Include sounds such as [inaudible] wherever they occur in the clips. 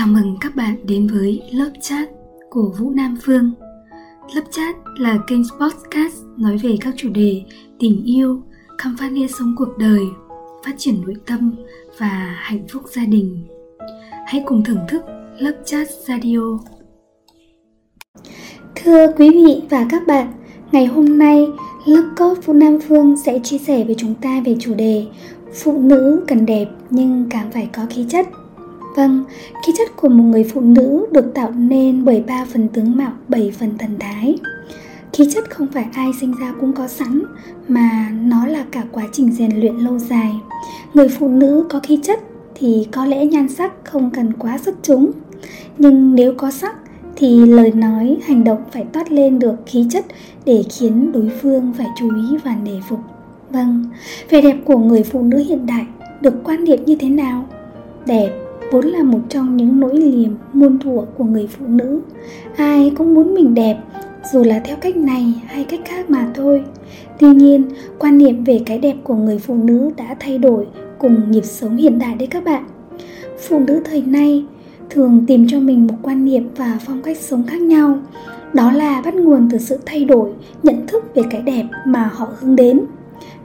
Chào mừng các bạn đến với lớp chat của Vũ Nam Phương. Lớp chat là kênh podcast nói về các chủ đề tình yêu, khám phá nghĩa sống cuộc đời, phát triển nội tâm và hạnh phúc gia đình. Hãy cùng thưởng thức lớp chat radio. Thưa quý vị và các bạn, ngày hôm nay lớp coach Vũ Nam Phương sẽ chia sẻ với chúng ta về chủ đề Phụ nữ cần đẹp nhưng càng phải có khí chất Vâng, khí chất của một người phụ nữ được tạo nên bởi ba phần tướng mạo, bảy phần thần thái. Khí chất không phải ai sinh ra cũng có sẵn, mà nó là cả quá trình rèn luyện lâu dài. Người phụ nữ có khí chất thì có lẽ nhan sắc không cần quá xuất chúng. Nhưng nếu có sắc thì lời nói, hành động phải toát lên được khí chất để khiến đối phương phải chú ý và nể phục. Vâng, vẻ đẹp của người phụ nữ hiện đại được quan niệm như thế nào? Đẹp vốn là một trong những nỗi niềm muôn thuở của người phụ nữ. Ai cũng muốn mình đẹp, dù là theo cách này hay cách khác mà thôi. Tuy nhiên, quan niệm về cái đẹp của người phụ nữ đã thay đổi cùng nhịp sống hiện đại đấy các bạn. Phụ nữ thời nay thường tìm cho mình một quan niệm và phong cách sống khác nhau. Đó là bắt nguồn từ sự thay đổi, nhận thức về cái đẹp mà họ hướng đến.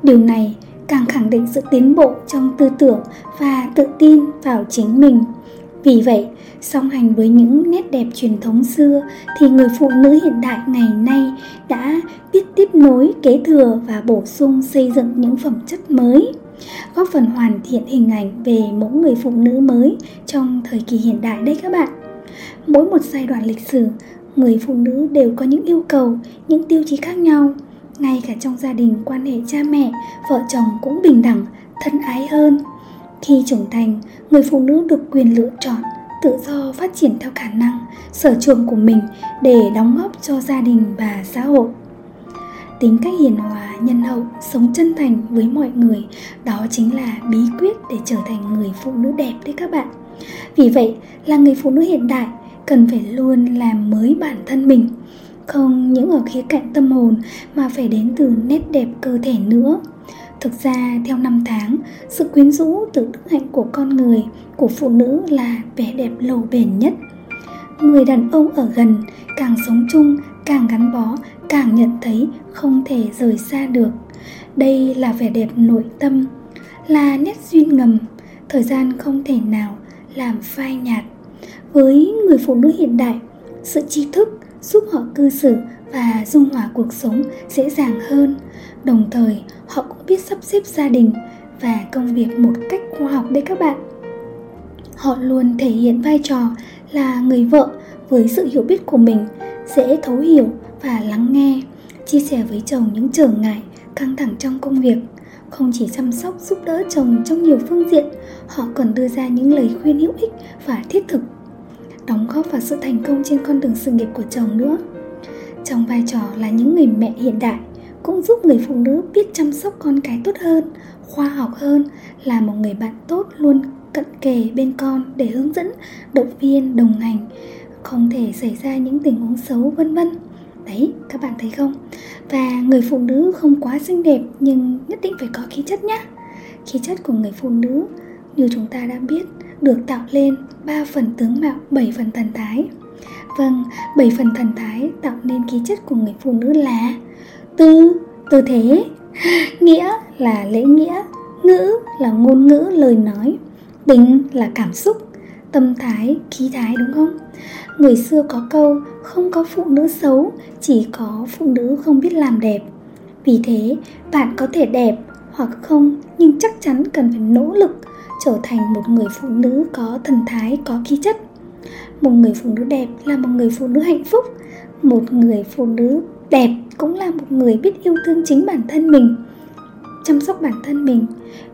Điều này càng khẳng định sự tiến bộ trong tư tưởng và tự tin vào chính mình. Vì vậy, song hành với những nét đẹp truyền thống xưa thì người phụ nữ hiện đại ngày nay đã biết tiếp nối kế thừa và bổ sung xây dựng những phẩm chất mới, góp phần hoàn thiện hình ảnh về mỗi người phụ nữ mới trong thời kỳ hiện đại đây các bạn. Mỗi một giai đoạn lịch sử, người phụ nữ đều có những yêu cầu, những tiêu chí khác nhau ngay cả trong gia đình, quan hệ cha mẹ, vợ chồng cũng bình đẳng, thân ái hơn. Khi trưởng thành, người phụ nữ được quyền lựa chọn, tự do phát triển theo khả năng, sở trường của mình để đóng góp cho gia đình và xã hội. Tính cách hiền hòa, nhân hậu, sống chân thành với mọi người, đó chính là bí quyết để trở thành người phụ nữ đẹp đấy các bạn. Vì vậy, là người phụ nữ hiện đại, cần phải luôn làm mới bản thân mình không những ở khía cạnh tâm hồn mà phải đến từ nét đẹp cơ thể nữa. Thực ra, theo năm tháng, sự quyến rũ từ đức hạnh của con người, của phụ nữ là vẻ đẹp lâu bền nhất. Người đàn ông ở gần, càng sống chung, càng gắn bó, càng nhận thấy không thể rời xa được. Đây là vẻ đẹp nội tâm, là nét duyên ngầm, thời gian không thể nào làm phai nhạt. Với người phụ nữ hiện đại, sự tri thức giúp họ cư xử và dung hòa cuộc sống dễ dàng hơn. Đồng thời, họ cũng biết sắp xếp gia đình và công việc một cách khoa học đấy các bạn. Họ luôn thể hiện vai trò là người vợ với sự hiểu biết của mình, dễ thấu hiểu và lắng nghe, chia sẻ với chồng những trở ngại căng thẳng trong công việc. Không chỉ chăm sóc, giúp đỡ chồng trong nhiều phương diện, họ còn đưa ra những lời khuyên hữu ích và thiết thực đóng góp vào sự thành công trên con đường sự nghiệp của chồng nữa. Trong vai trò là những người mẹ hiện đại, cũng giúp người phụ nữ biết chăm sóc con cái tốt hơn, khoa học hơn, là một người bạn tốt luôn cận kề bên con để hướng dẫn, động viên, đồng hành, không thể xảy ra những tình huống xấu, vân vân. Đấy, các bạn thấy không? Và người phụ nữ không quá xinh đẹp, nhưng nhất định phải có khí chất nhé khí chất của người phụ nữ, như chúng ta đã biết được tạo lên 3 phần tướng mạo, 7 phần thần thái. Vâng, 7 phần thần thái tạo nên khí chất của người phụ nữ là tư, tư thế, [gasps] nghĩa là lễ nghĩa, ngữ là ngôn ngữ lời nói, tính là cảm xúc, tâm thái, khí thái đúng không? Người xưa có câu không có phụ nữ xấu, chỉ có phụ nữ không biết làm đẹp. Vì thế, bạn có thể đẹp hoặc không, nhưng chắc chắn cần phải nỗ lực trở thành một người phụ nữ có thần thái, có khí chất. Một người phụ nữ đẹp là một người phụ nữ hạnh phúc. Một người phụ nữ đẹp cũng là một người biết yêu thương chính bản thân mình, chăm sóc bản thân mình,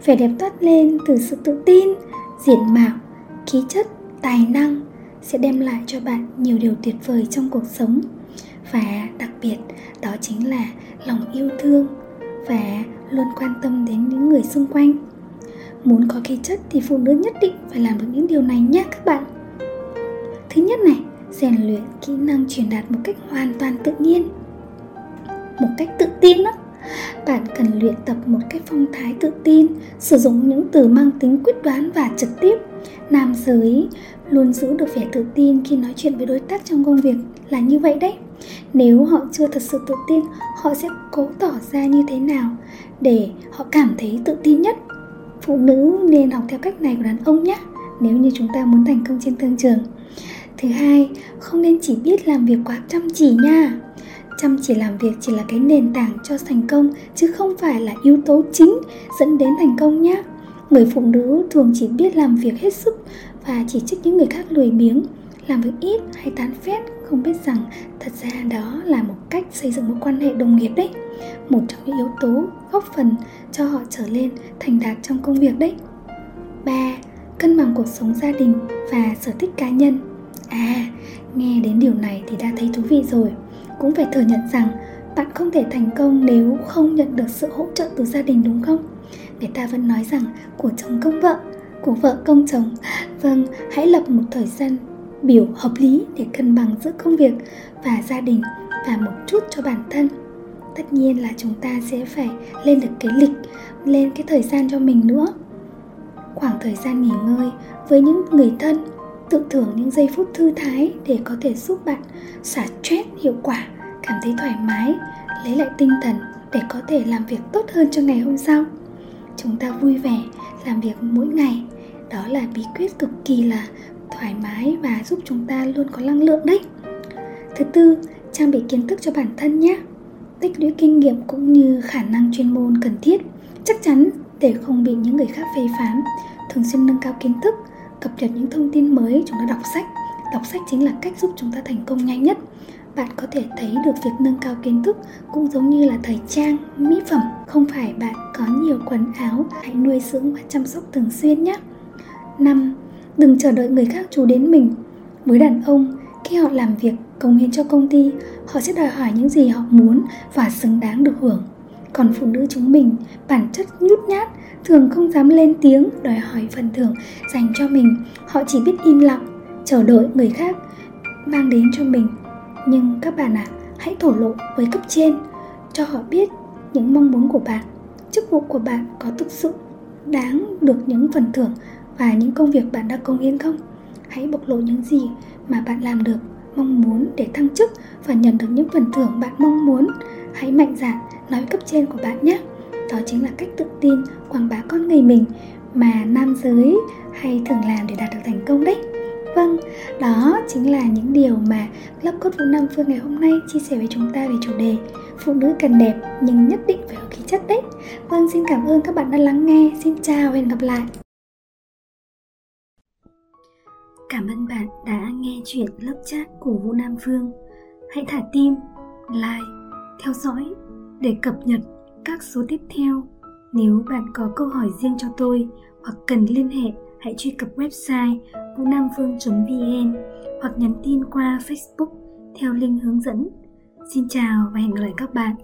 vẻ đẹp toát lên từ sự tự tin, diện mạo, khí chất, tài năng sẽ đem lại cho bạn nhiều điều tuyệt vời trong cuộc sống. Và đặc biệt, đó chính là lòng yêu thương và luôn quan tâm đến những người xung quanh. Muốn có khí chất thì phụ nữ nhất định phải làm được những điều này nhé các bạn. Thứ nhất này, rèn luyện kỹ năng truyền đạt một cách hoàn toàn tự nhiên Một cách tự tin đó bạn cần luyện tập một cách phong thái tự tin, sử dụng những từ mang tính quyết đoán và trực tiếp. Nam giới luôn giữ được vẻ tự tin khi nói chuyện với đối tác trong công việc là như vậy đấy. Nếu họ chưa thật sự tự tin, họ sẽ cố tỏ ra như thế nào để họ cảm thấy tự tin nhất? Phụ nữ nên học theo cách này của đàn ông nhé, nếu như chúng ta muốn thành công trên thương trường. Thứ hai, không nên chỉ biết làm việc quá chăm chỉ nha chăm chỉ làm việc chỉ là cái nền tảng cho thành công chứ không phải là yếu tố chính dẫn đến thành công nhé người phụ nữ thường chỉ biết làm việc hết sức và chỉ trích những người khác lười biếng làm việc ít hay tán phét không biết rằng thật ra đó là một cách xây dựng mối quan hệ đồng nghiệp đấy. Một trong những yếu tố góp phần cho họ trở lên thành đạt trong công việc đấy. 3. Cân bằng cuộc sống gia đình và sở thích cá nhân. À, nghe đến điều này thì đã thấy thú vị rồi. Cũng phải thừa nhận rằng bạn không thể thành công nếu không nhận được sự hỗ trợ từ gia đình đúng không? Người ta vẫn nói rằng của chồng công vợ, của vợ công chồng. Vâng, hãy lập một thời gian biểu hợp lý để cân bằng giữa công việc và gia đình và một chút cho bản thân. Tất nhiên là chúng ta sẽ phải lên được cái lịch lên cái thời gian cho mình nữa. Khoảng thời gian nghỉ ngơi với những người thân tự thưởng những giây phút thư thái để có thể giúp bạn xả stress hiệu quả, cảm thấy thoải mái, lấy lại tinh thần để có thể làm việc tốt hơn cho ngày hôm sau. Chúng ta vui vẻ làm việc mỗi ngày. Đó là bí quyết cực kỳ là thoải mái và giúp chúng ta luôn có năng lượng đấy. Thứ tư, trang bị kiến thức cho bản thân nhé. Tích lũy kinh nghiệm cũng như khả năng chuyên môn cần thiết. Chắc chắn để không bị những người khác phê phán, thường xuyên nâng cao kiến thức cập nhật những thông tin mới chúng ta đọc sách đọc sách chính là cách giúp chúng ta thành công nhanh nhất bạn có thể thấy được việc nâng cao kiến thức cũng giống như là thời trang mỹ phẩm không phải bạn có nhiều quần áo hãy nuôi dưỡng và chăm sóc thường xuyên nhé 5. Đừng chờ đợi người khác chú đến mình. Với đàn ông, khi họ làm việc cống hiến cho công ty, họ sẽ đòi hỏi những gì họ muốn và xứng đáng được hưởng. Còn phụ nữ chúng mình, bản chất nhút nhát, thường không dám lên tiếng đòi hỏi phần thưởng dành cho mình. Họ chỉ biết im lặng, chờ đợi người khác mang đến cho mình. Nhưng các bạn ạ, à, hãy thổ lộ với cấp trên, cho họ biết những mong muốn của bạn, chức vụ của bạn có thực sự đáng được những phần thưởng và những công việc bạn đã công hiến không hãy bộc lộ những gì mà bạn làm được mong muốn để thăng chức và nhận được những phần thưởng bạn mong muốn hãy mạnh dạn nói cấp trên của bạn nhé. Đó chính là cách tự tin quảng bá con người mình mà nam giới hay thường làm để đạt được thành công đấy. Vâng, đó chính là những điều mà lớp cốt vũ Nam Phương ngày hôm nay chia sẻ với chúng ta về chủ đề Phụ nữ cần đẹp nhưng nhất định phải có khí chất đấy. Vâng, xin cảm ơn các bạn đã lắng nghe. Xin chào và hẹn gặp lại. Cảm ơn bạn đã nghe chuyện lớp chat của Vũ Nam Phương. Hãy thả tim, like, theo dõi để cập nhật các số tiếp theo. Nếu bạn có câu hỏi riêng cho tôi hoặc cần liên hệ, hãy truy cập website bungamvuong vn hoặc nhắn tin qua Facebook theo link hướng dẫn. Xin chào và hẹn gặp lại các bạn.